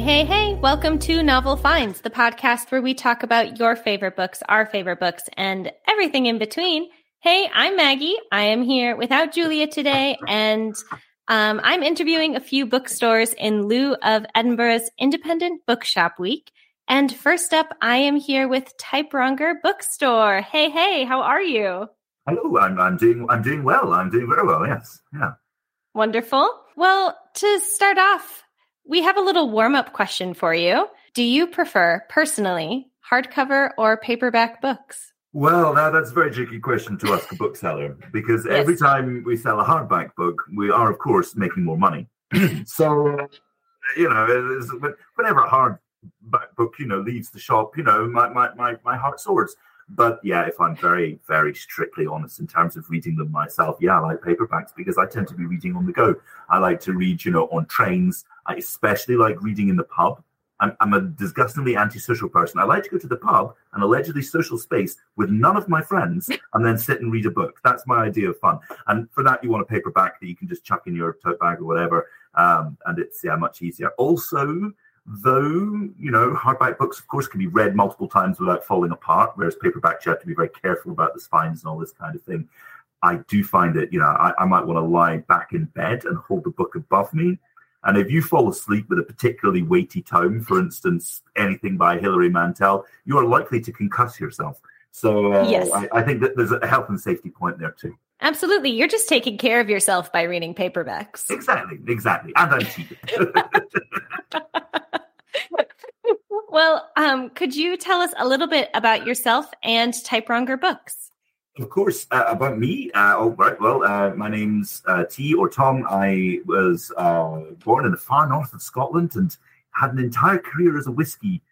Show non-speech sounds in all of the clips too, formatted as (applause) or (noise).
Hey, hey, hey, welcome to Novel Finds, the podcast where we talk about your favorite books, our favorite books, and everything in between. Hey, I'm Maggie. I am here without Julia today, and um, I'm interviewing a few bookstores in lieu of Edinburgh's Independent Bookshop Week. And first up, I am here with Typewronger Bookstore. Hey, hey, how are you? Hello, I'm, I'm doing I'm doing well. I'm doing very well. Yes, yeah. Wonderful. Well, to start off, we have a little warm up question for you. Do you prefer, personally, hardcover or paperback books? Well, now that's a very tricky question to ask a bookseller because yes. every time we sell a hardback book, we are, of course, making more money. (clears throat) so, you know, whenever a hardback book, you know, leaves the shop, you know, my, my, my, my heart soars. But yeah, if I'm very, very strictly honest in terms of reading them myself, yeah, I like paperbacks because I tend to be reading on the go. I like to read, you know, on trains. I especially like reading in the pub. I'm, I'm a disgustingly antisocial person. I like to go to the pub, an allegedly social space, with none of my friends, (laughs) and then sit and read a book. That's my idea of fun. And for that, you want a paperback that you can just chuck in your tote bag or whatever, um, and it's yeah much easier. Also, though you know hardback books of course can be read multiple times without falling apart whereas paperbacks you have to be very careful about the spines and all this kind of thing i do find that you know I, I might want to lie back in bed and hold the book above me and if you fall asleep with a particularly weighty tome for instance anything by hilary mantel you are likely to concuss yourself so uh, yes. I, I think that there's a health and safety point there too Absolutely. You're just taking care of yourself by reading paperbacks. Exactly. Exactly. And I'm cheating. (laughs) (laughs) well, um, could you tell us a little bit about yourself and Typewronger Books? Of course, uh, about me. Uh, oh, right. Well, uh, my name's uh, T or Tom. I was uh, born in the far north of Scotland and had an entire career as a whiskey,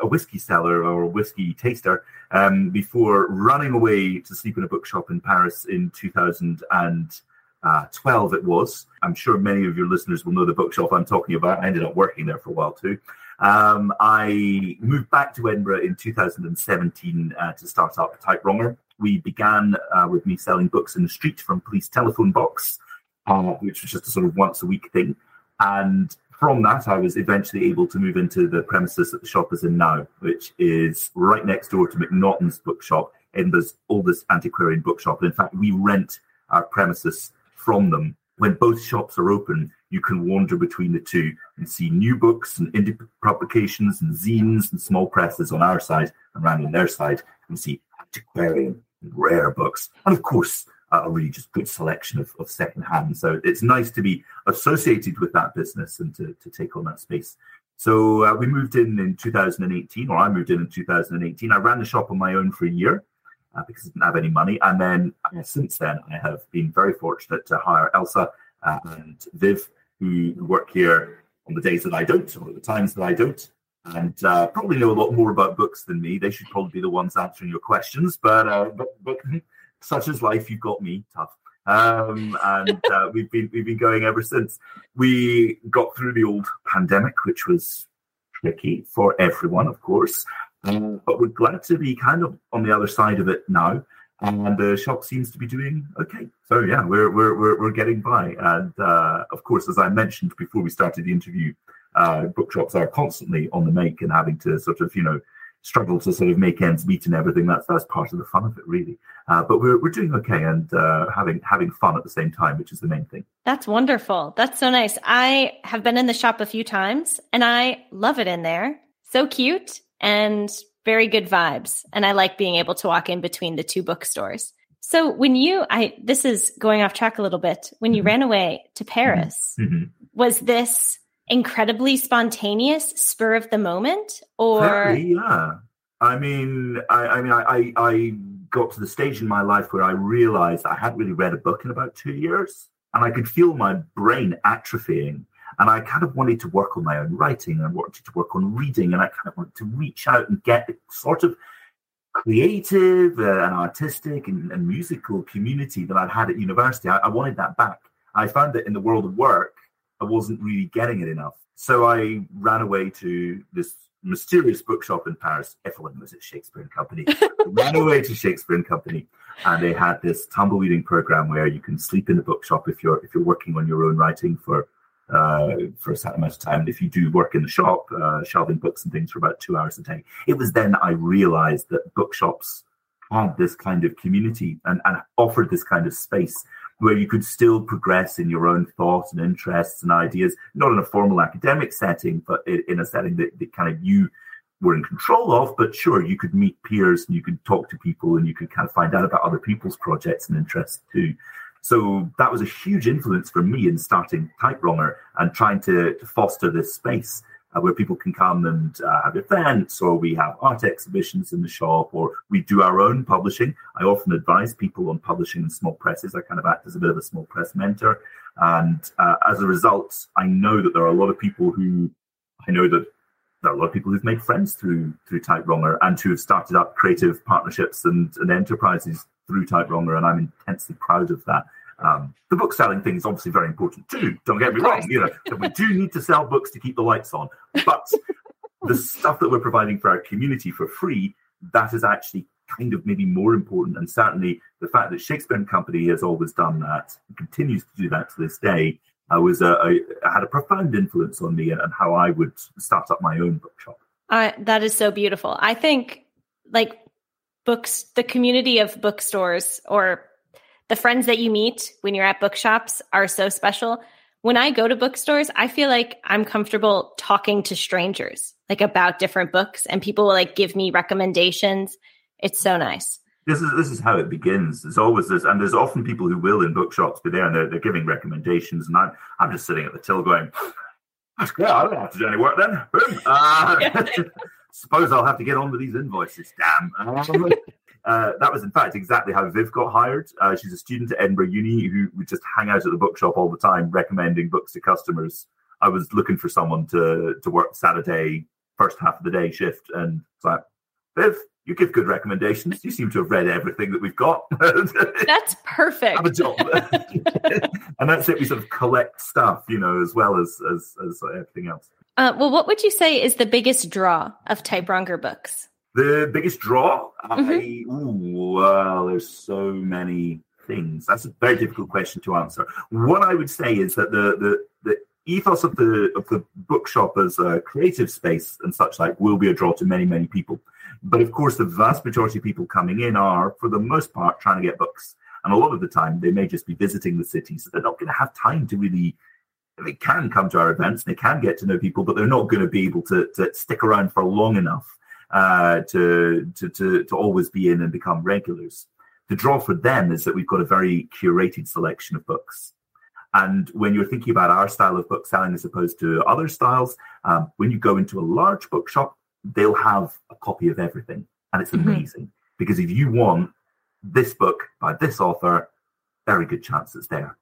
a whiskey seller or a whiskey taster, um, before running away to sleep in a bookshop in Paris in 2012. It was. I'm sure many of your listeners will know the bookshop I'm talking about. I ended up working there for a while too. Um, I moved back to Edinburgh in 2017 uh, to start up Typewronger. We began uh, with me selling books in the street from police telephone box, uh, which was just a sort of once a week thing. And from that, I was eventually able to move into the premises that the shop is in now, which is right next door to McNaughton's bookshop, Edinburgh's oldest antiquarian bookshop. And in fact, we rent our premises from them when both shops are open, you can wander between the two and see new books and indie publications and zines and small presses on our side, and around on their side, and see antiquarian rare books, and of course, a really just good selection of, of secondhand. So it's nice to be associated with that business and to, to take on that space. So uh, we moved in in 2018, or I moved in in 2018. I ran the shop on my own for a year uh, because I didn't have any money. And then uh, since then, I have been very fortunate to hire Elsa uh, and Viv, who work here on the days that I don't, or the times that I don't, and uh, probably know a lot more about books than me. They should probably be the ones answering your questions, but uh, but, but (laughs) such is life. You've got me tough. Um, and uh, (laughs) we've been we've been going ever since. We got through the old pandemic, which was tricky for everyone, of course. Um, but we're glad to be kind of on the other side of it now, and the shop seems to be doing okay. So yeah, we're we're we're, we're getting by, and uh, of course, as I mentioned before we started the interview, uh, bookshops are constantly on the make and having to sort of you know struggle to sort of make ends meet and everything. That's that's part of the fun of it, really. Uh, but we're we're doing okay and uh, having having fun at the same time, which is the main thing. That's wonderful. That's so nice. I have been in the shop a few times, and I love it in there. So cute and very good vibes. And I like being able to walk in between the two bookstores. So when you, I, this is going off track a little bit. When you mm-hmm. ran away to Paris, mm-hmm. was this incredibly spontaneous, spur of the moment, or yeah? I mean, I, I mean, I, I got to the stage in my life where I realized I hadn't really read a book in about two years, and I could feel my brain atrophying and I kind of wanted to work on my own writing and I wanted to work on reading and I kind of wanted to reach out and get the sort of creative and artistic and, and, musical community that I'd had at university. I, I wanted that back. I found that in the world of work, I wasn't really getting it enough. So I ran away to this mysterious bookshop in Paris. Everyone was at Shakespeare and Company. (laughs) ran away to Shakespeare and Company, and they had this tumbleweeding program where you can sleep in the bookshop if you're if you're working on your own writing for uh, for a certain amount of time. And if you do work in the shop, uh, shelving books and things for about two hours a day, it was then I realized that bookshops had this kind of community and, and offered this kind of space where you could still progress in your own thoughts and interests and ideas, not in a formal academic setting, but in a setting that, that kind of you were in control of. But sure, you could meet peers and you could talk to people and you could kind of find out about other people's projects and interests too. So that was a huge influence for me in starting Typewronger and trying to, to foster this space uh, where people can come and uh, have events, or we have art exhibitions in the shop, or we do our own publishing. I often advise people on publishing in small presses. I kind of act as a bit of a small press mentor. And uh, as a result, I know that there are a lot of people who, I know that there are a lot of people who've made friends through through Typewronger and who have started up creative partnerships and, and enterprises through Typewronger, and I'm intensely proud of that. Um, the book selling thing is obviously very important too. Don't get me wrong. You know, we do need to sell books to keep the lights on, but the stuff that we're providing for our community for free, that is actually kind of maybe more important. And certainly the fact that Shakespeare and Company has always done that, and continues to do that to this day, uh, was a, a, had a profound influence on me and, and how I would start up my own bookshop. Uh, that is so beautiful. I think like books, the community of bookstores or the friends that you meet when you're at bookshops are so special. When I go to bookstores, I feel like I'm comfortable talking to strangers, like about different books, and people will like give me recommendations. It's so nice. This is this is how it begins. There's always this, and there's often people who will in bookshops be there and they're, they're giving recommendations, and I'm I'm just sitting at the till going, "That's great. I don't have to do any work then." Boom. Uh, (laughs) suppose I'll have to get on with these invoices. Damn. Um, (laughs) uh, that was, in fact, exactly how Viv got hired. Uh, she's a student at Edinburgh Uni who would just hang out at the bookshop all the time, recommending books to customers. I was looking for someone to to work Saturday, first half of the day shift, and it's like, Viv, you give good recommendations. You seem to have read everything that we've got. (laughs) That's perfect. Have a job, (laughs) and that's it. We sort of collect stuff, you know, as well as as, as everything else. Uh, well, what would you say is the biggest draw of Typewronger books? The biggest draw? Mm-hmm. I, ooh, well, there's so many things. That's a very difficult question to answer. What I would say is that the the, the ethos of the of the bookshop as a creative space and such like will be a draw to many many people. But of course, the vast majority of people coming in are, for the most part, trying to get books. And a lot of the time, they may just be visiting the city, so they're not going to have time to really. They can come to our events, they can get to know people, but they're not going to be able to, to stick around for long enough uh, to, to, to, to always be in and become regulars. The draw for them is that we've got a very curated selection of books. And when you're thinking about our style of book selling as opposed to other styles, um, when you go into a large bookshop, they'll have a copy of everything. And it's mm-hmm. amazing mm-hmm. because if you want this book by this author, very good chance it's there.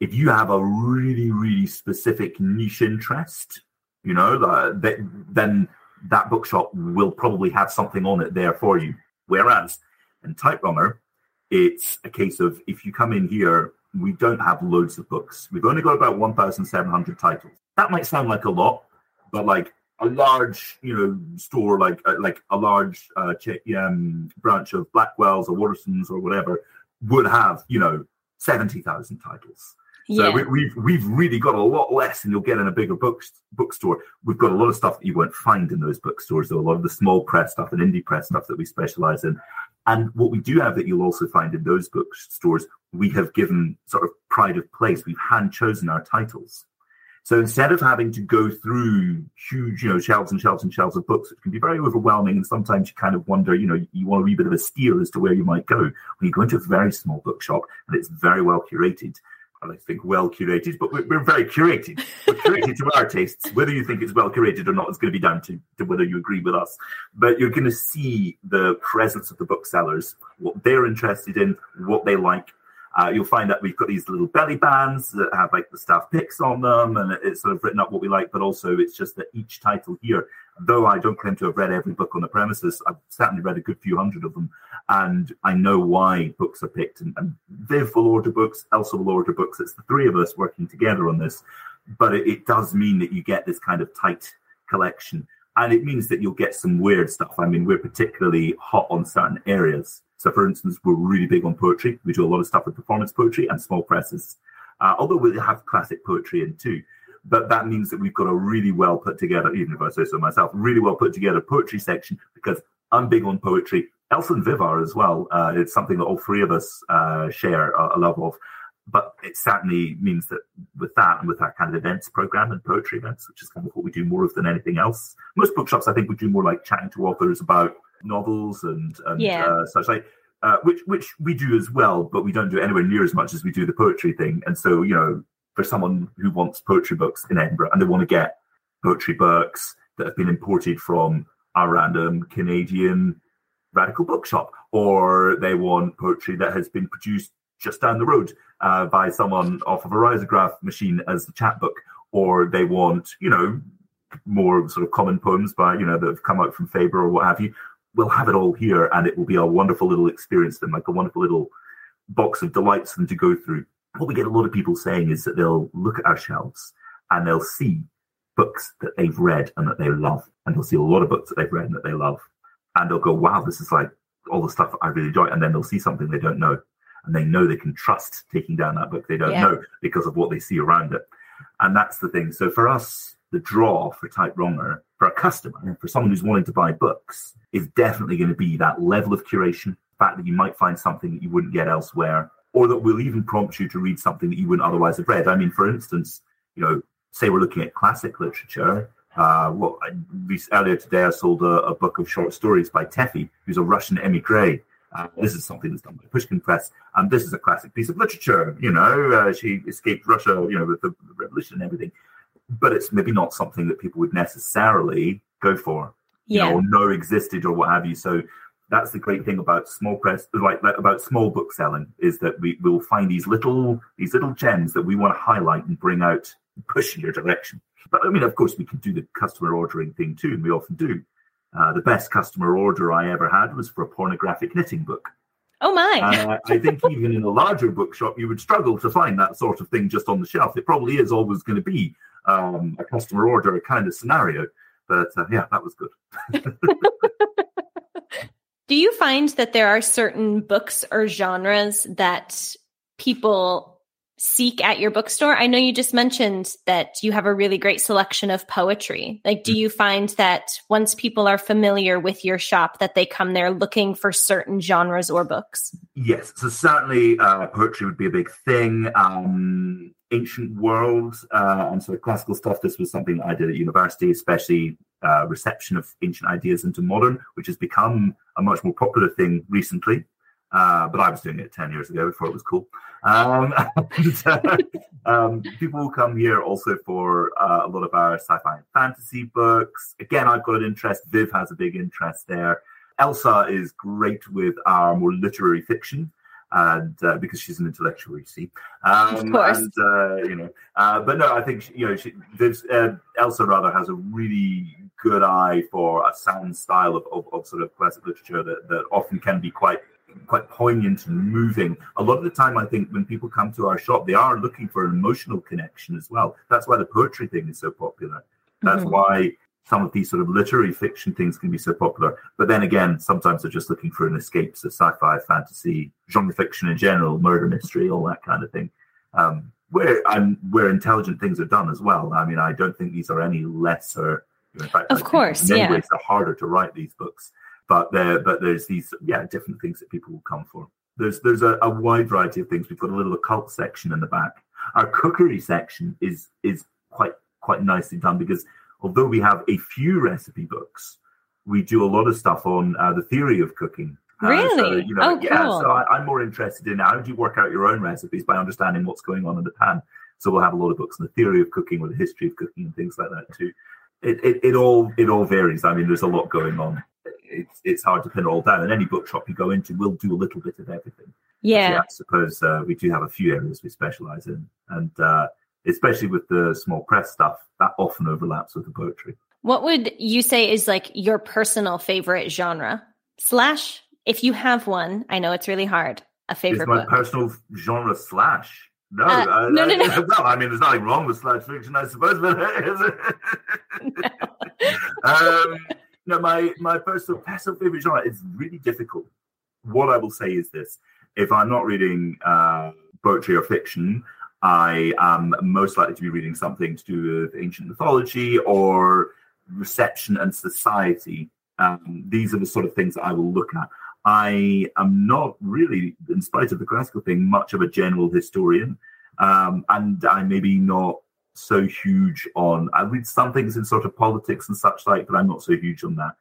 If you have a really, really specific niche interest, you know, uh, then that bookshop will probably have something on it there for you. Whereas in Typewronger, it's a case of if you come in here, we don't have loads of books. We've only got about 1,700 titles. That might sound like a lot, but like a large, you know, store like uh, like a large uh, um, branch of Blackwell's or Waterstones or whatever would have, you know, 70,000 titles. So yeah. we, have we've, we've really got a lot less than you'll get in a bigger book bookstore. We've got a lot of stuff that you won't find in those bookstores. Though a lot of the small press stuff and indie press stuff that we specialize in. And what we do have that you'll also find in those bookstores, we have given sort of pride of place. We've hand chosen our titles. So instead of having to go through huge, you know, shelves and shelves and shelves of books, which can be very overwhelming. And sometimes you kind of wonder, you know, you want a wee bit of a steer as to where you might go. When you go into a very small bookshop and it's very well curated, I think well curated, but we're, we're very curated. We're curated to our tastes. Whether you think it's well curated or not is going to be down to, to whether you agree with us. But you're going to see the presence of the booksellers, what they're interested in, what they like, uh, you'll find that we've got these little belly bands that have like the staff picks on them, and it's sort of written up what we like. But also, it's just that each title here, though I don't claim to have read every book on the premises, I've certainly read a good few hundred of them, and I know why books are picked. And, and Viv will order books, Elsa will order books. It's the three of us working together on this, but it, it does mean that you get this kind of tight collection, and it means that you'll get some weird stuff. I mean, we're particularly hot on certain areas. So, for instance, we're really big on poetry. We do a lot of stuff with performance poetry and small presses, uh, although we have classic poetry in too. But that means that we've got a really well put together, even if I say so myself, really well put together poetry section because I'm big on poetry. Elsa and Viv are as well. Uh, it's something that all three of us uh, share a, a love of but it certainly means that with that and with that kind of events program and poetry events, which is kind of what we do more of than anything else, most bookshops I think we do more like chatting to authors about novels and and Yeah. uh, such like. Uh, which which we do as well, but we don't do anywhere near as much as we do the poetry thing. And so, you know, for someone who wants poetry books in Edinburgh and they want to get poetry books that have been imported from a random Canadian radical bookshop, or they want poetry that has been produced just down the road uh, by someone off of a risograph machine as the chapbook, or they want, you know, more sort of common poems by, you know, that have come out from Faber or what have you. We'll have it all here, and it will be a wonderful little experience for them, like a wonderful little box of delights for them to go through. What we get a lot of people saying is that they'll look at our shelves and they'll see books that they've read and that they love, and they'll see a lot of books that they've read and that they love, and they'll go, "Wow, this is like all the stuff I really enjoy," and then they'll see something they don't know, and they know they can trust taking down that book they don't Yeah. know because of what they see around it, and that's the thing. So for us, the draw for Typewronger for a customer, for someone who's wanting to buy books, is definitely going to be that level of curation, the fact that you might find something that you wouldn't get elsewhere, or that will even prompt you to read something that you wouldn't otherwise have read. I mean, for instance, you know, say we're looking at classic literature. Uh, well, I, earlier today I sold a, a book of short stories by Teffy, who's a Russian emigre. Uh, this is something that's done by Pushkin Press, and this is a classic piece of literature. You know, uh, she escaped Russia, you know, with the revolution and everything. But it's maybe not something that people would necessarily go for you Yeah. know, or know existed or what have you. So that's the great thing about small press, like about small book selling, is that we will find these little these little gems that we want to highlight and bring out, push in your direction. But I mean, of course, we can do the customer ordering thing too, and we often do. Uh, the best customer order I ever had was for a pornographic knitting book. Oh my. Uh, I think (laughs) even in a larger bookshop, you would struggle to find that sort of thing just on the shelf. It probably is always going to be um, a customer order kind of scenario. But uh, yeah, that was good. (laughs) Do you find that there are certain books or genres that people seek at your bookstore? I know you just mentioned that you have a really great selection of poetry. Like, do you find that once people are familiar with your shop, that they come there looking for certain genres or books? Yes, so certainly uh, poetry would be a big thing. Um, ancient world uh, and sort of classical stuff. This was something that I did at university, especially uh, reception of ancient ideas into modern, which has become a much more popular thing recently. Uh, but I was doing it 10 years ago before it was cool. Um, (laughs) and, uh, um, people will come here also for uh, a lot of our sci fi and fantasy books. Again, I've got an interest. Viv has a big interest there. Elsa is great with our more literary fiction. And uh, because she's an intellectual, you see, um, Of course. and uh, you know, uh, but no, I think she, you know, she, Viv's, uh, Elsa rather has a really good eye for a sound style of, of, of sort of classic literature that, that often can be quite quite poignant and moving. A lot of the time, I think when people come to our shop, they are looking for an emotional connection as well. That's why the poetry thing is so popular. That's Mhm. why some of these sort of literary fiction things can be so popular. But then again, sometimes they're just looking for an escape. So sci-fi, fantasy, genre fiction in general, murder mystery, all that kind of thing. Um, where and where intelligent things are done as well. I mean, I don't think these are any lesser. In fact, Of I course, in many yeah. ways they're harder to write these books. But there, but there's these yeah different things that people will come for. There's there's a, a wide variety of things. We've got a little occult section in the back. Our cookery section is is quite quite nicely done because although we have a few recipe books, we do a lot of stuff on uh, the theory of cooking. Uh, so, Really? you know, Oh, yeah. So I, I'm more interested in how do you work out your own recipes by understanding what's going on in the pan. So we'll have a lot of books on the theory of cooking or the history of cooking and things like that too. It, it, it all it all varies. I mean, there's a lot going on. It's it's hard to pin it all down. And any bookshop you go into will do a little bit of everything. Yeah. I suppose uh, we do have a few areas we specialize in, and uh, especially with the small press stuff, that often overlaps with the poetry. What would you say is like your personal favorite genre? Slash, if you have one, I know it's really hard. A It's favorite my book. personal genre slash. No, Uh, uh, no, no, no. (laughs) well, I mean, there's nothing wrong with slash fiction, I suppose, but is (laughs) it? um, no, my my personal personal favorite genre is really difficult. What I will say is this: if I'm not reading uh, poetry or fiction, I am most likely to be reading something to do with ancient mythology or reception and society. Um, these are the sort of things that I will look at. I am not really, in spite of the classical thing, much of a general historian. Um, and I maybe not so huge on, I read some things in sort of politics and such like, but I'm not so huge on that.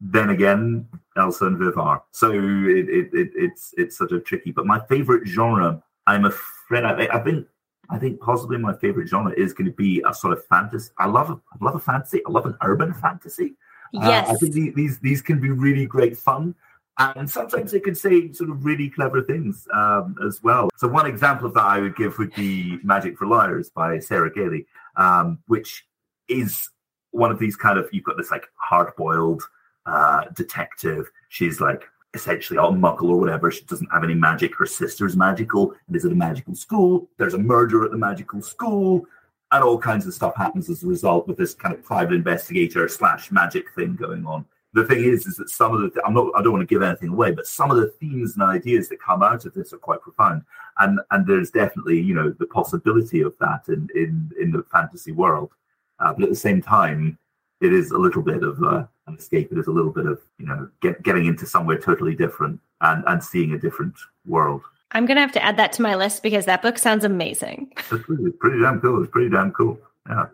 Then again, Elsa and Viv are. So it, it, it, it's it's sort of tricky. But my favorite genre, I'm afraid, I, I think I think possibly my favorite genre is going to be a sort of fantasy. I love a, I love a fantasy. I love an urban fantasy. Yes, uh, I think these, these these can be really great fun and sometimes they can say sort of really clever things um, as well. So one example of that I would give would be Magic for Liars by Sarah Gailey, um, which is one of these kind of you've got this like hard-boiled uh, detective. She's like essentially a muggle or whatever. She doesn't have any magic. Her sister's magical and is at a magical school. There's a murder at the magical school. And all kinds of stuff happens as a result with this kind of private investigator slash magic thing going on the thing is, is that some of the I'm not I don't want to give anything away, but some of the themes and ideas that come out of this are quite profound, and and there's definitely you know the possibility of that in in in the fantasy world, uh, but at the same time, it is a little bit of uh, an escape. It is a little bit of you know get, getting into somewhere totally different and and seeing a different world. I'm gonna have to add that to my list because that book sounds amazing. It's pretty, pretty damn cool. It's pretty damn cool. Yeah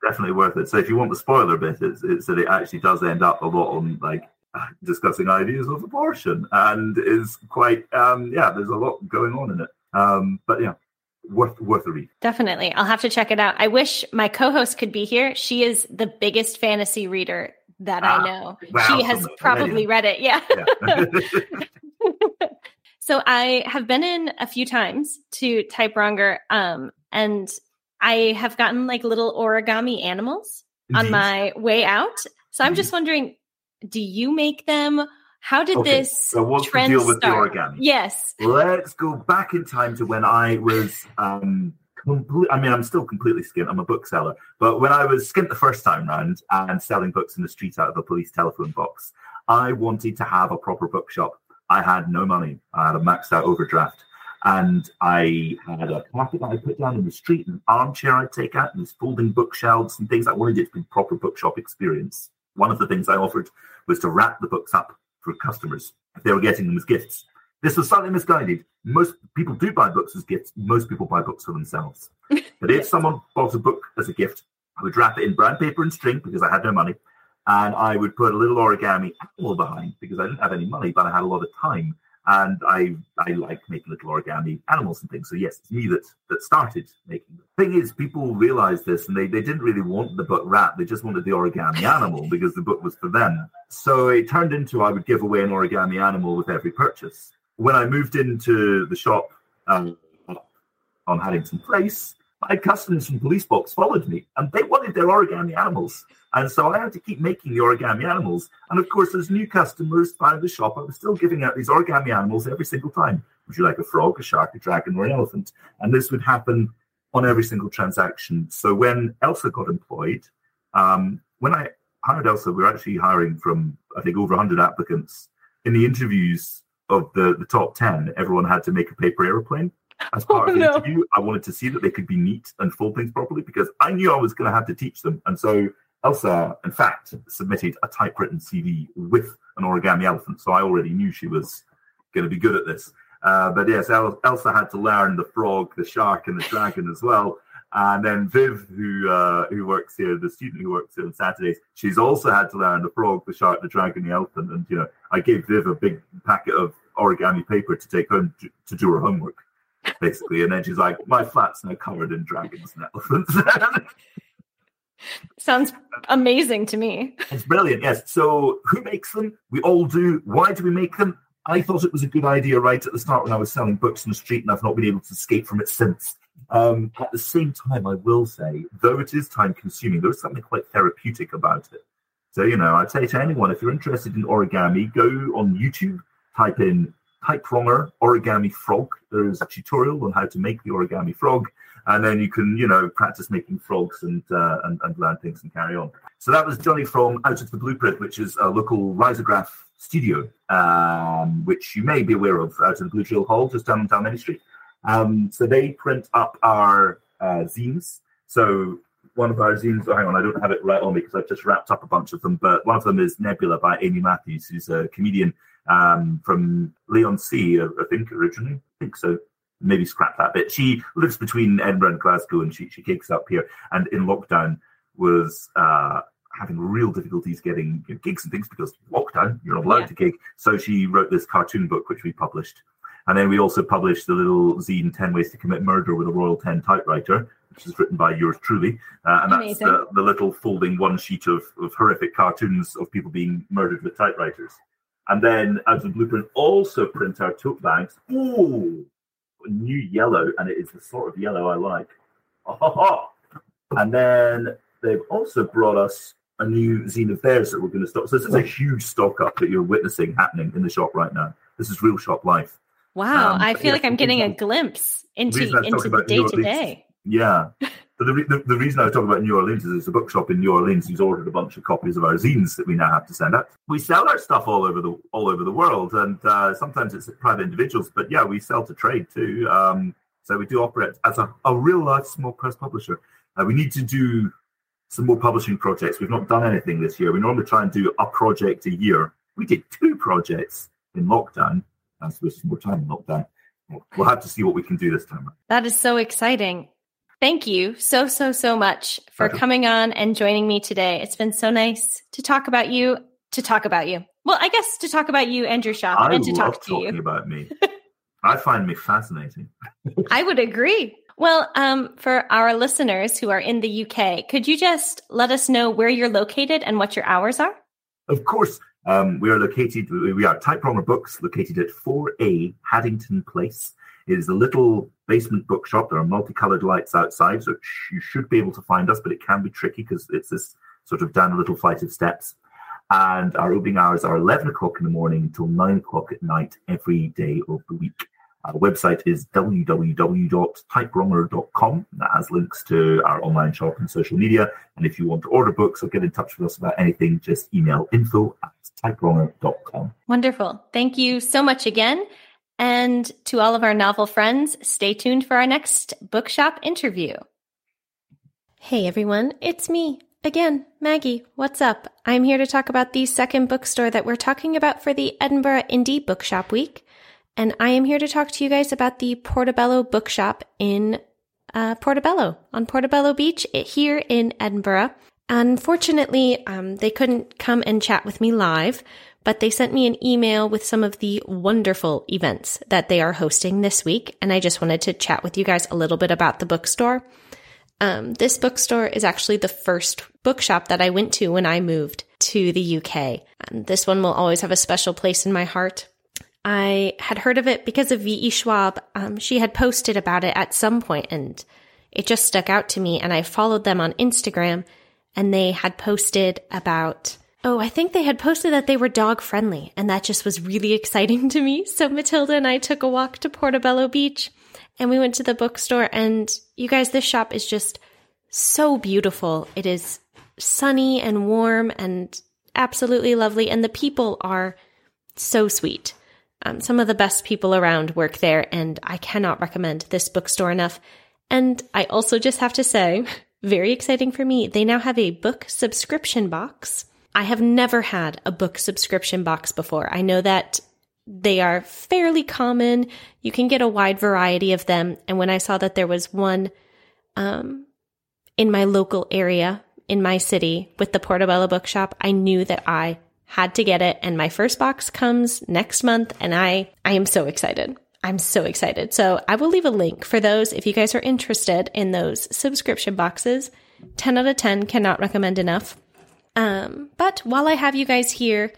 definitely worth it. So if you want the spoiler bit, it's, it's that it actually does end up a lot on like (laughs) discussing ideas of abortion and is quite um yeah there's a lot going on in it um but yeah worth worth a read definitely i'll have to check it out i wish my co-host could be here she is the biggest fantasy reader that ah, i know wow, she has probably read it yeah, yeah. (laughs) (laughs) so i have been in a few times to Typewronger um and I have gotten like little origami animals on my way out. So I'm mm-hmm. just wondering, do you make them? How did okay. this so what's trend the deal with start? the origami? Yes. Let's go back in time to when I was um complete I mean I'm still completely skint, I'm a bookseller. But when I was skint the first time round and selling books in the street out of a police telephone box, I wanted to have a proper bookshop. I had no money. I had a maxed out overdraft and I had a carpet that I put down in the street, an armchair I'd take out, and these folding bookshelves and things. I wanted it to be proper bookshop experience. One of the things I offered was to wrap the books up for customers if they were getting them as gifts. This was slightly misguided. Most people do buy books as gifts. Most people buy books for themselves. (laughs) But if someone bought a book as a gift, I would wrap it in brown paper and string because I had no money. And I would put a little origami animal behind because I didn't have any money, but I had a lot of time and I I like making little origami animals and things. So yes, it's me that that started making them. Thing is, people realized this and they, they didn't really want the book wrap, they just wanted the origami animal because the book was for them. So it turned into I would give away an origami animal with every purchase. When I moved into the shop um, on Haddington Place, my customers from Police Box followed me and they wanted their origami animals. And so I had to keep making the origami animals. And of course, as new customers found the shop, I was still giving out these origami animals every single time. Would you like a frog, a shark, a dragon, or an elephant? And this would happen on every single transaction. So when Elsa got employed, um, when I hired Elsa, we were actually hiring from, I think, over 100 applicants. In the interviews of the, the top 10, everyone had to make a paper aeroplane as part oh, of the no. interview. I wanted to see that they could be neat and fold things properly because I knew I was going to have to teach them. And so Elsa, in fact, submitted a typewritten CV with an origami elephant, so I already knew she was going to be good at this. Uh, but yes, Elsa had to learn the frog, the shark, and the dragon as well. And then Viv, who uh, who works here, the student who works here on Saturdays, she's also had to learn the frog, the shark, the dragon, the elephant. And you know, I gave Viv a big packet of origami paper to take home to, to do her homework, basically. And then she's like, "My flat's now covered in dragons and elephants." (laughs) Sounds amazing to me. It's brilliant, yes. So, who makes them? We all do. Why do we make them? I thought it was a good idea right at the start when I was selling books in the street, and I've not been able to escape from it since. Um, at the same time, I will say, though it is time consuming, there is something quite therapeutic about it. So, you know, I'd say to anyone, if you're interested in origami, go on YouTube, type in Typewronger origami frog. There is a tutorial on how to make the origami frog and then you can, you know, practice making frogs and, uh, and, and learn things and carry on. So that was Johnny from Out of the Blueprint, which is a local risograph studio, um, which you may be aware of out in the Blue Drill Hall, just down down Main Street. Um, so they print up our uh, zines. So one of our zines, oh, hang on, I don't have it right on me because I've just wrapped up a bunch of them, but one of them is Nebula by Amy Matthews, who's a comedian um, from Leigh-on-Sea, think, originally. I think so. Maybe scrap that bit. She lives between Edinburgh and Glasgow and she, she gigs up here. And in lockdown was uh, having real difficulties getting you know, gigs and things because lockdown, you're not allowed yeah. to gig. So she wrote this cartoon book, which we published. And then we also published the little zine 10 Ways to Commit Murder with a Royal 10 typewriter, which is written by yours truly. Uh, and Amazing. that's the, the, little folding one sheet of, of horrific cartoons of people being murdered with typewriters. And then, as a blueprint, also print our tote bags. Ooh, new yellow, and it is the sort of yellow I like. Oh, (laughs) and then they've also brought us a new zine of theirs that we're going to stock. So this is a huge stock up that you're witnessing happening in the shop right now. This is real shop life. Wow, um, I feel yeah, like I'm getting a glimpse into into the day to day. Yeah. The, the, the, reason I was talking about New Orleans is it's a bookshop in New Orleans who's ordered a bunch of copies of our zines that we now have to send out. We sell our stuff all over the all over the world, and uh, sometimes it's private individuals, but yeah, we sell to trade too. Um, so we do operate as a, a real life small press publisher. Uh, we need to do some more publishing projects. We've not done anything this year. We normally try and do a project a year. We did two projects in lockdown. That's with more time in lockdown. We'll have to see what we can do this time. That is so exciting. Thank you so, so, so much for coming on and joining me today. It's been so nice to talk about you, to talk about you. Well, I guess to talk about you and your shop I and to talk to you. about me. (laughs) I find me fascinating. (laughs) I would agree. Well, um, for our listeners who are in the UK, could you just let us know where you're located and what your hours are? Of course. Um, we are located, we are Typewronger Books, located at 4A Haddington Place. It is a little basement bookshop. There are multicolored lights outside, so you should be able to find us, but it can be tricky because it's this sort of down a little flight of steps. And our opening hours are 11 o'clock in the morning until 9 o'clock at night every day of the week. Our website is www.typewronger.com. That has links to our online shop and social media. And if you want to order books or get in touch with us about anything, just email info at typewronger.com. Wonderful. Thank you so much again. And to all of our novel friends, stay tuned for our next bookshop interview. Hey everyone, it's me again, Maggie. What's up? I'm here to talk about the second bookstore that we're talking about for the Edinburgh Indie Bookshop Week. And I am here to talk to you guys about the Portobello Bookshop in uh, Portobello, on Portobello Beach here in Edinburgh. Unfortunately, um, they couldn't come and chat with me live, but they sent me an email with some of the wonderful events that they are hosting this week. And I just wanted to chat with you guys a little bit about the bookstore. Um, this bookstore is actually the first bookshop that I went to when I moved to the UK. And this one will always have a special place in my heart. I had heard of it because of V.E. Schwab. Um, she had posted about it at some point and it just stuck out to me. And I followed them on Instagram and they had posted about Oh, I think they had posted that they were dog friendly, and that just was really (laughs) exciting to me. So Matilda and I took a walk to Portobello Beach and we went to the bookstore. And you guys, this shop is just so beautiful. It is sunny and warm and absolutely lovely. And the people are so sweet. Um, some of the best people around work there, and I cannot recommend this bookstore enough. And I also just have to say, (laughs) very exciting for me, they now have a book subscription box I have never had a book subscription box before. I know that they are fairly common. You can get a wide variety of them. And when I saw that there was one um, in my local area, in my city, with the Portobello Bookshop, I knew that I had to get it. And my first box comes next month, and I I am so excited. I'm so excited. So I will leave a link for those if you guys are interested in those subscription boxes. 10 out of 10 cannot recommend enough. Um, but while I have you guys here,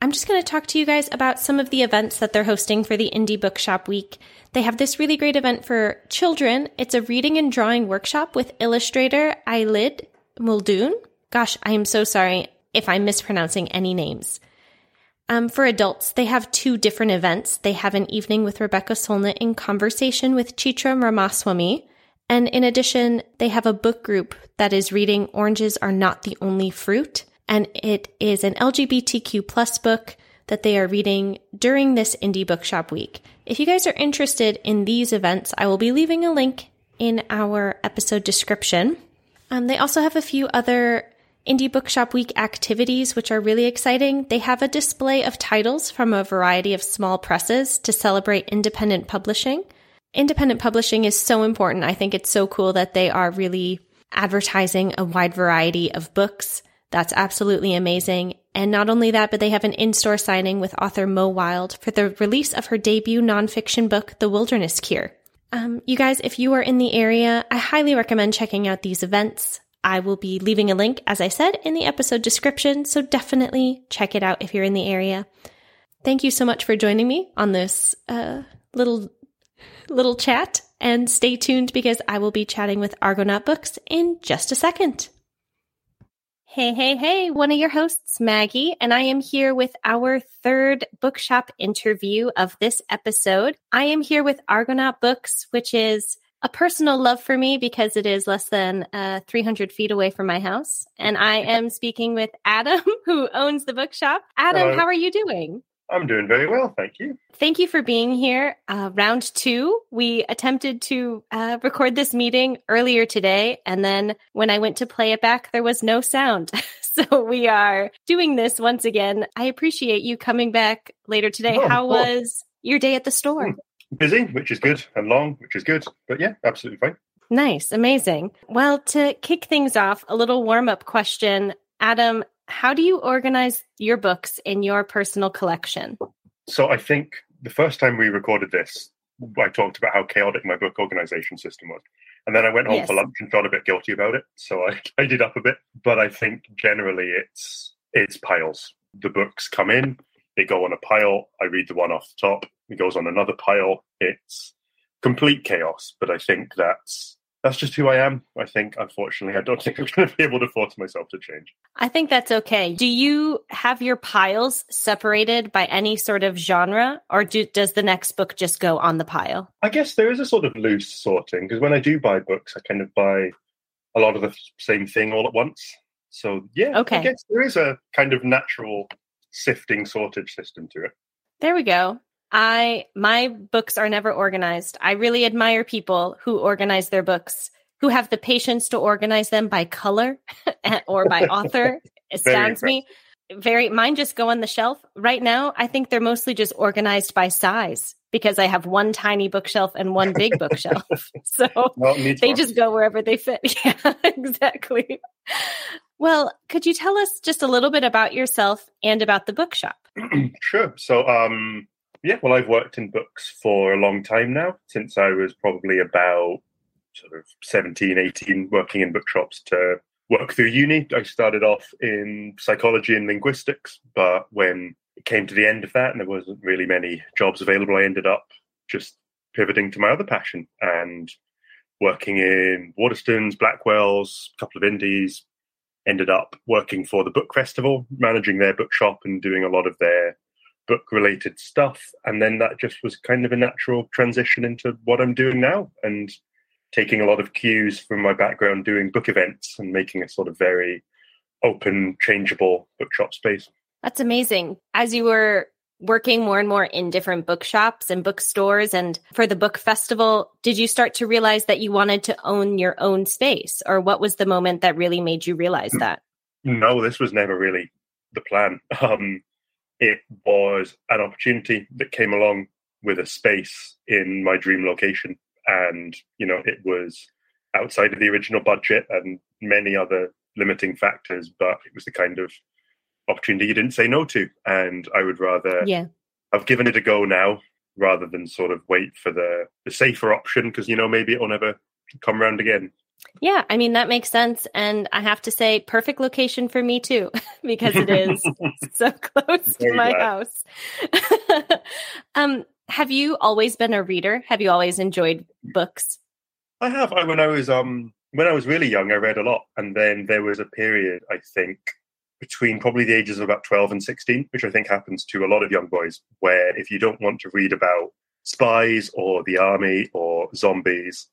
I'm just going to talk to you guys about some of the events that they're hosting for the Indie Bookshop Week. They have this really great event for children. It's a reading and drawing workshop with illustrator Eilidh Muldoon. Gosh, I am so sorry if I'm mispronouncing any names. Um, for adults, they have two different events. They have an evening with Rebecca Solnit in conversation with Chitra Ramaswamy, and in addition, they have a book group that is reading Oranges Are Not the Only Fruit. And it is an LGBTQ plus book that they are reading during this Indie Bookshop Week. If you guys are interested in these events, I will be leaving a link in our episode description. Um, they also have a few other Indie Bookshop Week activities, which are really exciting. They have a display of titles from a variety of small presses to celebrate independent publishing. Independent publishing is so important. I think it's so cool that they are really advertising a wide variety of books. That's absolutely amazing. And not only that, but they have an in-store signing with author Mo Wilde for the release of her debut nonfiction book, The Wilderness Cure. Um, you guys, if you are in the area, I highly recommend checking out these events. I will be leaving a link, as I said, in the episode description, so definitely check it out if you're in the area. Thank you so much for joining me on this uh, little little chat, and stay tuned because I will be chatting with Argonaut Books in just a second. Hey, hey, hey, one of your hosts, Maggie, and I am here with our third bookshop interview of this episode. I am here with Argonaut Books, which is a personal love for me because it is less than uh, 300 feet away from my house. And I am speaking with Adam, (laughs) who owns the bookshop. Adam, Hello. how are you doing? I'm doing very well, thank you. Thank you for being here. Uh, round two, we attempted to uh, record this meeting earlier today. And then when I went to play it back, there was no sound. (laughs) so we are doing this once again. I appreciate you coming back later today. Oh, How was your day at the store? Busy, which is good, and long, which is good. But yeah, absolutely fine. Nice, amazing. Well, to kick things off, a little warm up question. Adam, how do you organize your books in your personal collection? So I think the first time we recorded this, I talked about how chaotic my book organization system was. And then I went home Yes. for lunch and felt a bit guilty about it. So I (laughs) tidied up a bit. But I think generally it's it's piles. The books come in, they go on a pile. I read the one off the top. It goes on another pile. It's complete chaos. But I think that's that's just who I am. I think, unfortunately, I don't (laughs) think I'm going to be able to force myself to change. I think that's okay. Do you have your piles separated by any sort of genre, or do, does the next book just go on the pile? I guess there is a sort of loose sorting because when I do buy books, I kind of buy a lot of the same thing all at once. So yeah, Okay. I guess there is a kind of natural sifting sortage system to it. There we go. I my books are never organized. I really admire people who organize their books, who have the patience to organize them by color (laughs) or by (laughs) author. It astounds me. Very mine just go on the shelf. Right now, I think they're mostly just organized by size because I have one tiny bookshelf and one big bookshelf. (laughs) So Well, they just go wherever they fit. Yeah, exactly. Well, could you tell us just a little bit about yourself and about the bookshop? (clears throat) sure. So, um, yeah, well, I've worked in books for a long time now, since I was probably about sort of 17, 18, working in bookshops to work through uni. I started off in psychology and linguistics, but when it came to the end of that and there wasn't really many jobs available, I ended up just pivoting to my other passion and working in Waterstones, Blackwells, a couple of indies, ended up working for the book festival, managing their bookshop and doing a lot of their book related stuff. And then that just was kind of a natural transition into what I'm doing now and taking a lot of cues from my background doing book events and making a sort of very open, changeable bookshop space. That's amazing. As you were working more and more in different bookshops and bookstores and for the book festival, did you start to realize that you wanted to own your own space? Or what was the moment that really made you realize that? No, this was never really the plan. (laughs) Um, it was an opportunity that came along with a space in my dream location. And, you know, it was outside of the original budget and many other limiting factors, but it was the kind of opportunity you didn't say no to. And I would rather Yeah. I've given it a go now rather than sort of wait for the, the safer option because, you know, maybe it'll never come around again. Yeah, I mean, that makes sense. And I have to say, perfect location for me too, (laughs) because it is (laughs) so close to my glad. house. (laughs) um, have you always been a reader? Have you always enjoyed books? I have. I, when I was um when I was really young, I read a lot, and then there was a period I think between probably the ages of about twelve and sixteen, which I think happens to a lot of young boys, where if you don't want to read about spies or the army or zombies,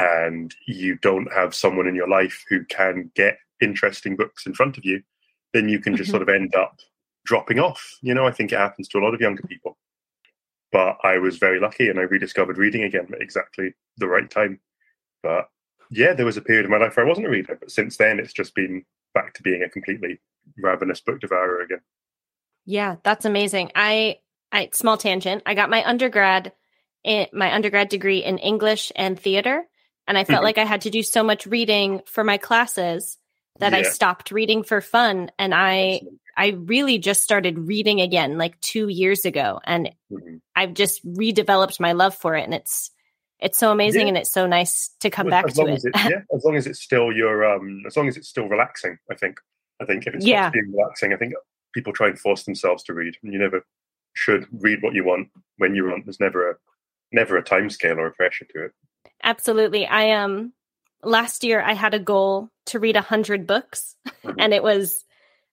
and you don't have someone in your life who can get interesting books in front of you, then you can just Mhm. sort of end up dropping off. You know, I think it happens to a lot of younger people. But I was very lucky and I rediscovered reading again at exactly the right time. But yeah, there was a period of my life where I wasn't a reader, but since then it's just been back to being a completely ravenous book devourer again. Yeah, that's amazing. I I small tangent. I got my undergrad in, my undergrad degree in English and theater and I felt mm-hmm. like I had to do so much reading for my classes that yeah. I stopped reading for fun and I I really just started reading again like 2 years ago and mm-hmm. I've just redeveloped my love for it and it's it's so amazing yeah. and it's so nice to come back to it. it. Yeah, as long as it's still your um as long as it's still relaxing, I think. I think if it's yeah. being relaxing, I think people try and force themselves to read. And you never should read what you want when you want. There's never a never a time scale or a pressure to it. Absolutely. I um last year I had a goal to read a hundred books (laughs) mm-hmm. and it was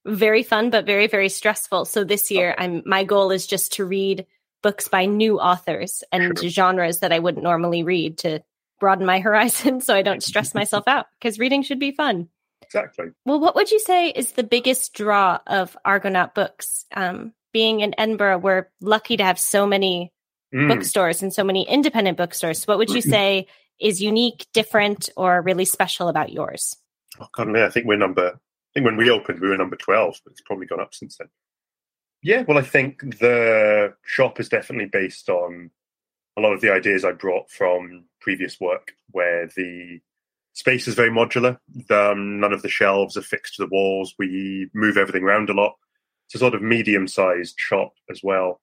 very fun but very, very stressful. So this year I'm my goal is just to read books by new authors and sure. genres that I wouldn't normally read to broaden my (laughs) horizon so I don't stress (laughs) myself out because reading should be fun. Exactly. Well, what would you say is the biggest draw of Argonaut books? Um, being in Edinburgh, we're lucky to have so many mm. bookstores and so many independent bookstores. So what would you say is unique, different, or really special about yours? Oh, God, I think we're number. I think when we opened, we were number twelve, but it's probably gone up since then. Yeah, well, I think the shop is definitely based on a lot of the ideas I brought from previous work, where the space is very modular. The, um, none of the shelves are fixed to the walls. We move everything around a lot. It's a sort of medium-sized shop as well,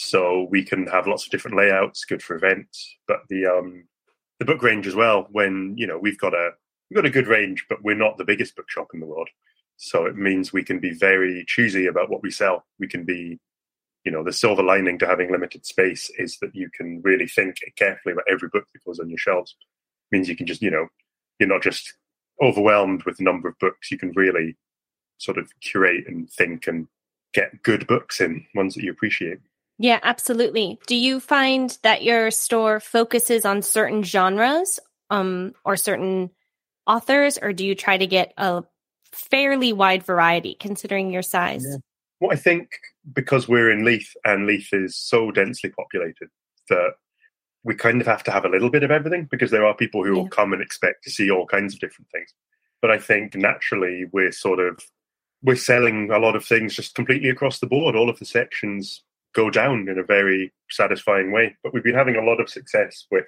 so we can have lots of different layouts, good for events. But the um, the book range as well. When you know we've got a we've got a good range, but we're not the biggest bookshop in the world. So it means we can be very choosy about what we sell. We can be, you know, the silver lining to having limited space is that you can really think carefully about every book that goes on your shelves. It means you can just, you know, you're not just overwhelmed with the number of books. You can really sort of curate and think and get good books in, ones that you appreciate. Yeah, absolutely. Do you find that your store focuses on certain genres um, or certain authors, or do you try to get a fairly wide variety considering your size. Yeah. Well, I think because we're in Leith and Leith is so densely populated that we kind of have to have a little bit of everything because there are people who yeah. will come and expect to see all kinds of different things. But I think naturally we're sort of we're selling a lot of things just completely across the board. All of the sections go down in a very satisfying way. But we've been having a lot of success with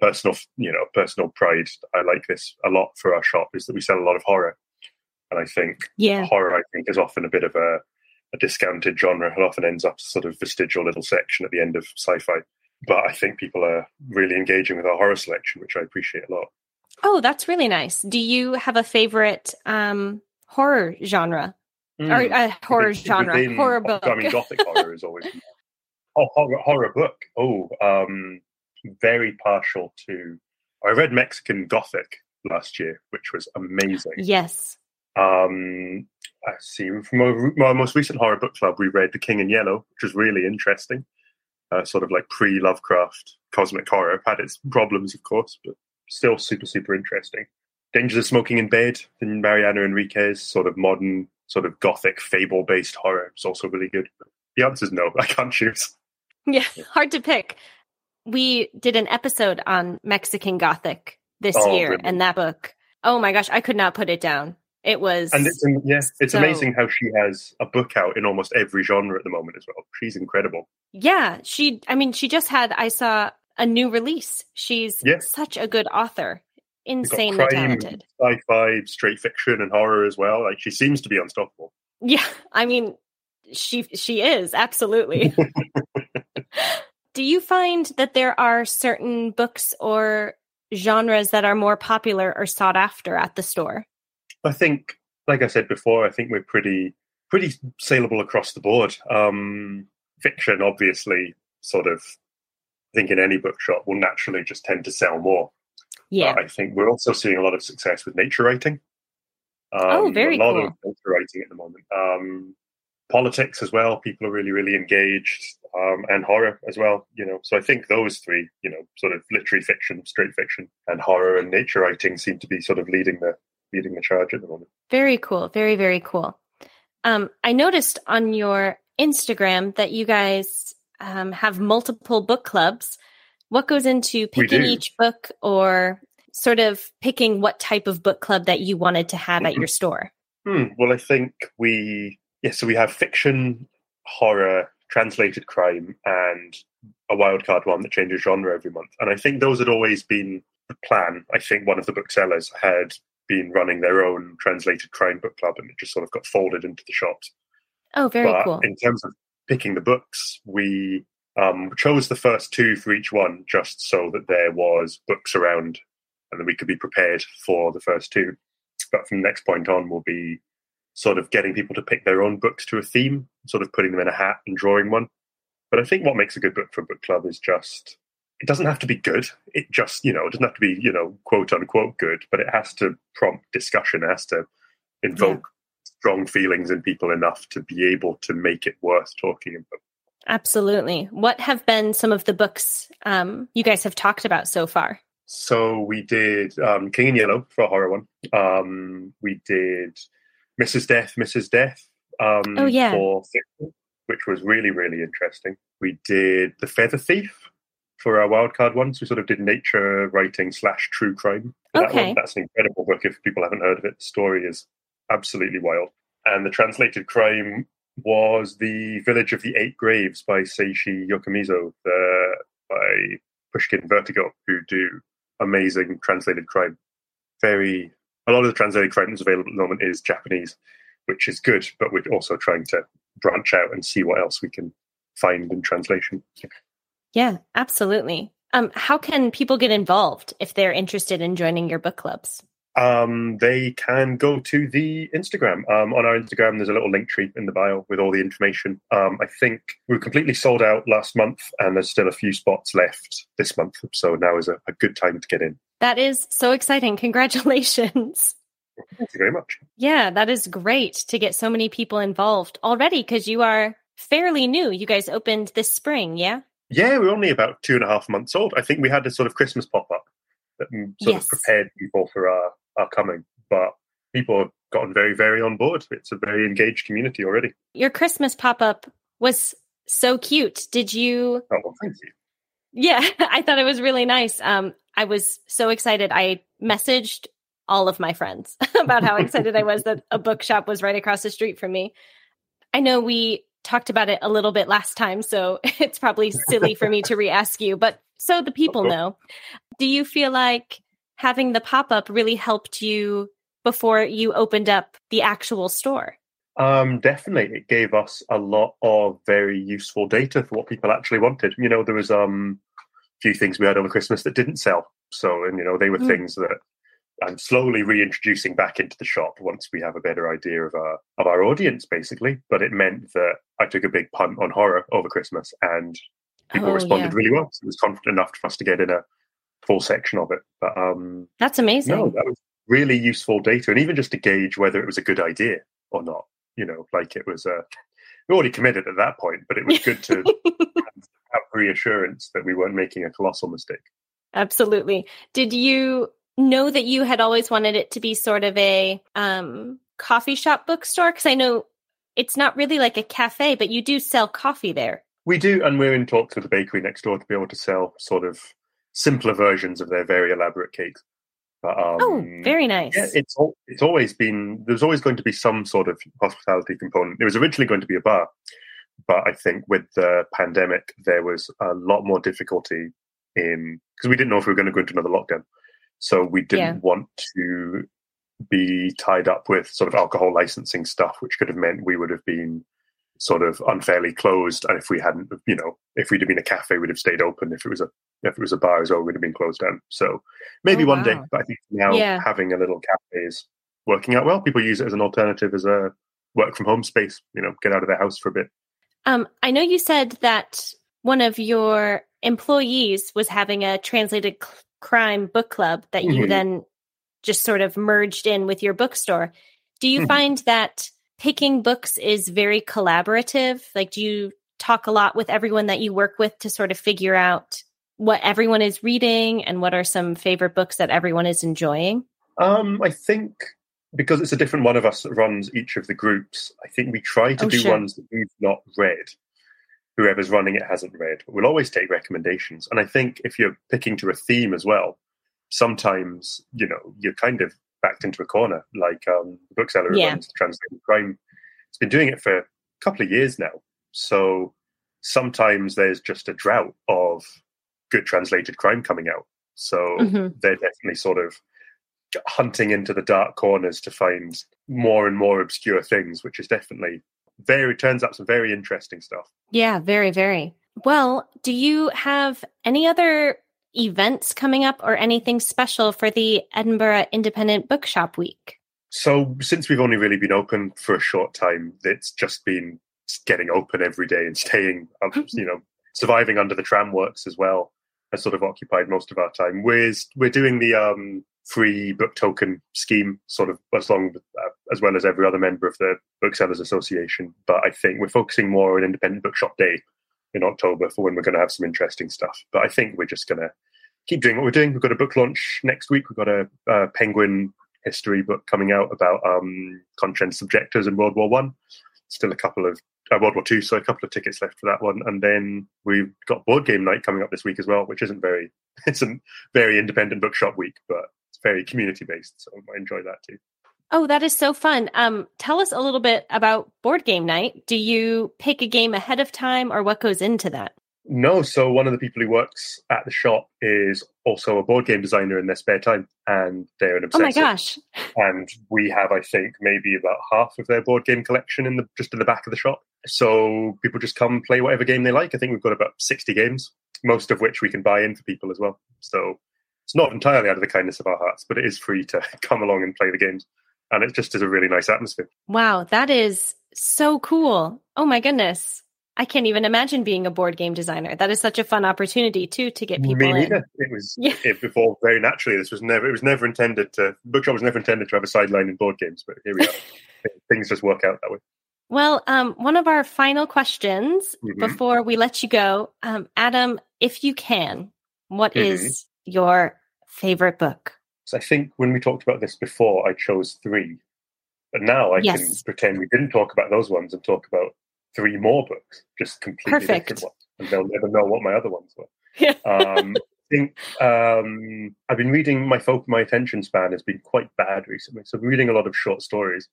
personal, you know, personal pride. I like this a lot for our shop is that we sell a lot of horror. And I think yeah. horror, I think, is often a bit of a, a discounted genre. It often ends up sort of vestigial little section at the end of sci-fi. But I think people are really engaging with our horror selection, which I appreciate a lot. Oh, that's really nice. Do you have a favorite um, horror genre mm. or uh, horror genre, within, horror book? I mean, gothic horror is always. Oh, horror, horror book. Oh, um, very partial to. I read Mexican Gothic last year, which was amazing. Yes. Um, I see. From my most recent horror book club, we read The King in Yellow, which was really interesting. Uh, sort of like pre Lovecraft cosmic horror. Had its problems, of course, but still super, super interesting. Dangers of Smoking in Bed, in Mariana Enriquez sort of modern, sort of gothic fable based horror. It's also really good. The answer is no. (laughs) I can't choose. Yeah, hard to pick. We did an episode on Mexican Gothic this oh, year, really? and that book. Oh my gosh, I could not put it down. It was, and it's yeah, it's so, amazing how she has a book out in almost every genre at the moment as well. She's incredible. Yeah, she. I mean, she just had. I saw a new release. She's yeah. such a good author. Insanely crime, talented. Sci-fi, straight fiction, and horror as well. Like she seems to be unstoppable. Yeah, I mean, she she is absolutely. (laughs) Do you find that there are certain books or genres that are more popular or sought after at the store? I think, like I said before, I think we're pretty pretty saleable across the board. Um, fiction, obviously, sort of, I think in any bookshop will naturally just tend to sell more. Yeah, I think we're also seeing a lot of success with nature writing. Um, oh, very a lot cool. of nature writing at the moment. Um, politics as well. People are really, really engaged, um, and horror as well. You know, so I think those three, you know, sort of literary fiction, straight fiction, and horror and nature writing seem to be sort of leading the leading the charge at the moment. Very cool. Very, very cool. Um, I noticed on your Instagram that you guys um, have multiple book clubs. What goes into picking each book or sort of picking what type of book club that you wanted to have at your store? Hmm. Well, I think we, yeah, so we have fiction, horror, translated crime, and a wildcard one that changes genre every month. And I think those had always been the plan. I think one of the booksellers had been running their own translated crime book club and it just sort of got folded into the shops. Oh, very but cool. In terms of picking the books, we um, chose the first two for each one just so that there was books around and then we could be prepared for the first two. But from the next point on, we'll be sort of getting people to pick their own books to a theme, sort of putting them in a hat and drawing one. But I think what makes a good book for a book club is just it doesn't have to be good. It just, you know, it doesn't have to be, you know, quote unquote good, but it has to prompt discussion. It has to invoke yeah. strong feelings in people enough to be able to make it worth talking about. Absolutely. What have been some of the books um, you guys have talked about so far? So we did um, King in Yellow for a horror one. Um, we did Mrs. Death, Mrs. Death. Um, oh yeah, for fiction, which was really really interesting. We did The Feather Thief for our wildcard ones. We sort of did nature writing slash true crime. Okay. That one, that's an incredible book. If people haven't heard of it, the story is absolutely wild. And the translated crime was The Village of the Eight Graves by Seishi Yokomizo, the, by Pushkin Vertigo, who do amazing translated crime. Very, a lot of the translated crime that's available at the moment is Japanese, which is good, but we're also trying to branch out and see what else we can find in translation. Yeah, absolutely. Um, how can people get involved if they're interested in joining your book clubs? Um, they can go to the Instagram. Um, on our Instagram, there's a little link tree in the bio with all the information. Um, I think we were completely sold out last month, and there's still a few spots left this month. So now is a, a good time to get in. That is so exciting. Congratulations. Thank you very much. Yeah, that is great to get so many people involved already because you are fairly new. You guys opened this spring, yeah? Yeah, we're only about two and a half months old. I think we had a sort of Christmas pop up that sort yes. of prepared people for our, our coming, but people have gotten very, very on board. It's a very engaged community already. Your Christmas pop up was so cute. Did you? Oh, well, thank you. Yeah, (laughs) I thought it was really nice. Um, I was so excited. I messaged all of my friends (laughs) about how excited I was that a bookshop was right across the street from me. I know we talked about it a little bit last time, so (laughs) it's probably silly for me to re-ask you, but so the people know. Do you feel like having the pop-up really helped you before you opened up the actual store? Um, definitely, it gave us a lot of very useful data for what people actually wanted. You know, there was um, a few things we had over Christmas that didn't sell, so and you know they were mm. things that I'm slowly reintroducing back into the shop once we have a better idea of our of our audience, basically. But it meant that I took a big punt on horror over Christmas, and people Oh, responded yeah. really well. So it was confident enough for us to get in a full section of it. But um, That's amazing. no, that was really useful data, and even just to gauge whether it was a good idea or not. You know, like it was uh, we already committed at that point, but it was good to (laughs) have reassurance that we weren't making a colossal mistake. Absolutely. Did you know that you had always wanted it to be sort of a um, coffee shop bookstore? Because I know it's not really like a cafe, but you do sell coffee there. We do, and we're in talks with the bakery next door to be able to sell sort of simpler versions of their very elaborate cakes. But, um, oh, very nice. Yeah, it's it's always been there's always going to be some sort of hospitality component. It was originally going to be a bar, but I think with the pandemic there was a lot more difficulty in because we didn't know if we were going to go into another lockdown, so we didn't Yeah. want to be tied up with sort of alcohol licensing stuff, which could have meant we would have been sort of unfairly closed. And if we hadn't, you know, if we'd have been a cafe, we'd have stayed open. If it was a if it was a bar as well, we'd have been closed down. So maybe Oh, one day, but I think now Yeah. having a little cafe is working out well. People use it as an alternative as a work from home space. You know, get out of their house for a bit. Um, I know you said that one of your employees was having a translated c- crime book club that you Mhm. then just sort of merged in with your bookstore. Do you Mhm. find that picking books is very collaborative? Like, do you talk a lot with everyone that you work with to sort of figure out what everyone is reading and what are some favorite books that everyone is enjoying? Um, I think because it's a different one of us that runs each of the groups, I think we try to Oh, do sure. ones that we've not read. Whoever's running it hasn't read. But we'll always take recommendations. And I think if you're picking to a theme as well, sometimes, you know, you're kind of backed into a corner. Like um, the bookseller who Yeah. runs Translated Crime. It's been doing it for a couple of years now. So sometimes there's just a drought of good translated crime coming out. So Mhm. they're definitely sort of hunting into the dark corners to find more and more obscure things, which is definitely very turns out some very interesting stuff. Yeah, very, very. Well, do you have any other events coming up or anything special for the Edinburgh Independent Bookshop Week? So since we've only really been open for a short time, it's just been getting open every day and staying, you know, surviving under the tram works as well has sort of occupied most of our time. We're we're doing the um, free book token scheme, sort of as long uh, as well as every other member of the Booksellers Association. But I think we're focusing more on Independent Bookshop Day in October for when we're going to have some interesting stuff. But I think we're just going to keep doing what we're doing. We've got a book launch next week. We've got a, a Penguin history book coming out about um, conscientious objectors in World War One. Still a couple of uh, World War Two, so a couple of tickets left for that one. And then we've got board game night coming up this week as well, which isn't very (laughs) it's a very independent bookshop week, but it's very community based. So I enjoy that too. Oh, that is so fun. Um, tell us a little bit about board game night. Do you pick a game ahead of time or what goes into that? No, so one of the people who works at the shop is also a board game designer in their spare time, and they're an obsessive. Oh my gosh. and we have i think maybe about half of their board game collection in the just in the back of the shop so people just come play whatever game they like i think we've got about 60 games most of which we can buy in for people as well so it's not entirely out of the kindness of our hearts but it is free to (laughs) come along and play the games and it just is a really nice atmosphere Wow, that is so cool. Oh my goodness. I can't even imagine being a board game designer. That is such a fun opportunity too to get people Me in. neither. It was Yeah. it evolved very naturally. This was never it was never intended to bookshop was never intended to have a sideline in board games, but here we are. (laughs) Things just work out that way. Well, um, one of our final questions Mhm. before we let you go, um, Adam, if you can, what is Mhm. your favorite book? So I think when we talked about this before, I chose three. But now I can pretend we didn't talk about those ones and talk about three more books, just completely Perfect. different ones. And they'll never know what my other ones were. (laughs) Yeah. Um, I think um, I've been reading, my folk, my attention span has been quite bad recently. So I'm reading a lot of short stories.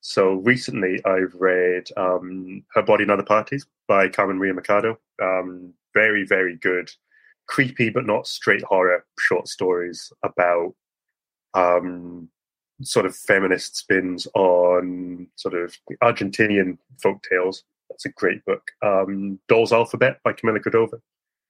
So recently I've read um, Her Body and Other Parties by Carmen Maria Machado. Um, very, very good, creepy but not straight horror short stories about um, sort of feminist spins on sort of Argentinian folk tales. That's a great book. Um, Doll's Alphabet by Camilla Grudova.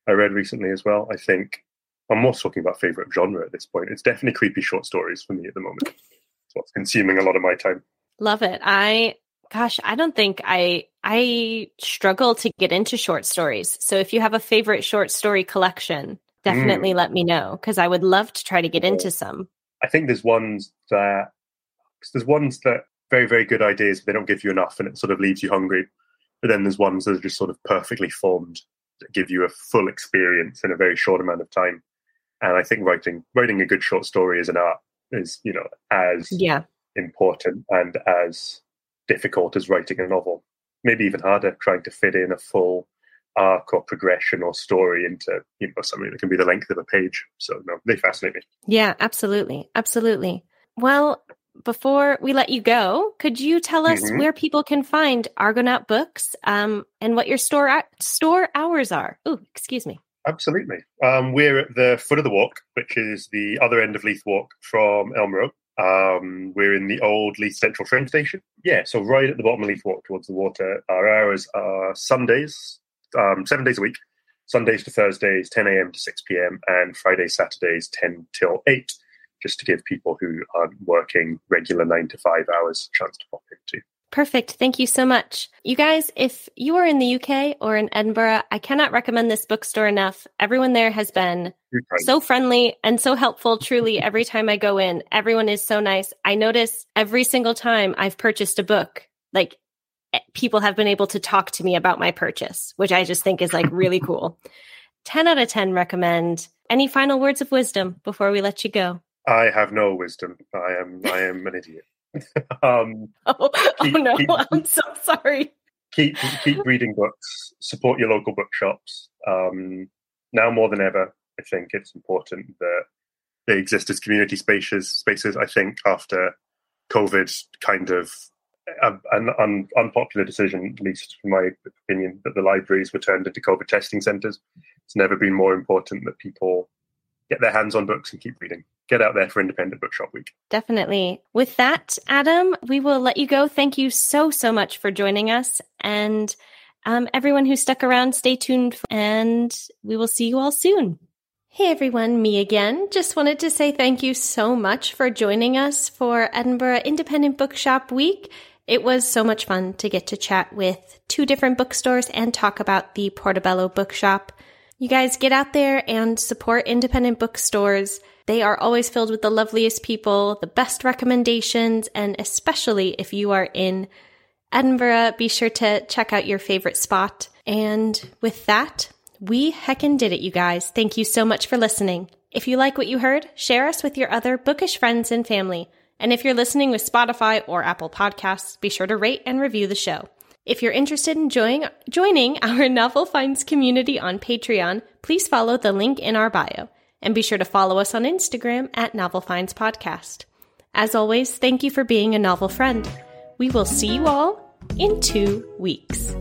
I read recently as well. I think I'm more talking about favorite genre at this point. It's definitely creepy short stories for me at the moment. It's what's consuming a lot of my time. Love it. I gosh, I don't think I I struggle to get into short stories. So if you have a favorite short story collection, definitely let me know because I would love to try to get into some. I think there's ones that there's ones that very very good ideas, but they don't give you enough, and it sort of leaves you hungry. But then there's ones that are just sort of perfectly formed that give you a full experience in a very short amount of time. And I think writing writing a good short story is an art is you know as Yeah. important and as difficult as writing a novel. Maybe even harder, trying to fit in a full arc or progression or story into you know something that can be the length of a page. So no, they fascinate me. Yeah, absolutely. Absolutely. Well, before we let you go, could you tell us Mhm. where people can find Argonaut books um, and what your store store hours are? Oh, excuse me. Absolutely. Um, we're at the foot of the walk, which is the other end of Leith Walk from Elm Row. Um, we're in the old Leith Central train station. Yeah, so right at the bottom of Leith Walk towards the water. Our hours are Sundays, um, seven days a week, Sundays to Thursdays, 10 a.m. to 6 p.m., and Friday, Saturdays, 10 till 8, just to give people who aren't working regular nine to five hours a chance to pop into. Perfect. Thank you so much. You guys, if you are in the UK or in Edinburgh, I cannot recommend this bookstore enough. Everyone there has been so friendly and so helpful truly every time i go in everyone is so nice i notice every single time i've purchased a book like people have been able to talk to me about my purchase which i just think is like really (laughs) cool 10 out of 10 recommend any final words of wisdom before we let you go I have no wisdom. I am I am an idiot. (laughs) um, (laughs) oh, keep- oh no, keep- I'm so sorry. keep keep reading books. Support your local bookshops. Um, now more than ever, I think it's important that they exist as community spaces. Spaces. I think after COVID, kind of an un, unpopular decision, at least from my opinion, that the libraries were turned into COVID testing centres. It's never been more important that people get their hands on books and keep reading. Get out there for Independent Bookshop Week. Definitely. With that, Adam, we will let you go. Thank you so, so much for joining us. And um, everyone who stuck around, stay tuned and we will see you all soon. Hey everyone, me again. Just wanted to say thank you so much for joining us for Edinburgh Independent Bookshop Week. It was so much fun to get to chat with two different bookstores and talk about the Portobello Bookshop. You guys get out there and support independent bookstores. They are always filled with the loveliest people, the best recommendations, and especially if you are in Edinburgh, be sure to check out your favorite spot. And with that, we heckin' did it, you guys. Thank you so much for listening. If you like what you heard, share us with your other bookish friends and family. And if you're listening with Spotify or Apple Podcasts, be sure to rate and review the show. If you're interested in join, joining (laughs) our Novel Finds community on Patreon, please follow the link in our bio. And be sure to follow us on Instagram at Novel Finds Podcast. As always, thank you for being a novel friend. We will see you all in two weeks.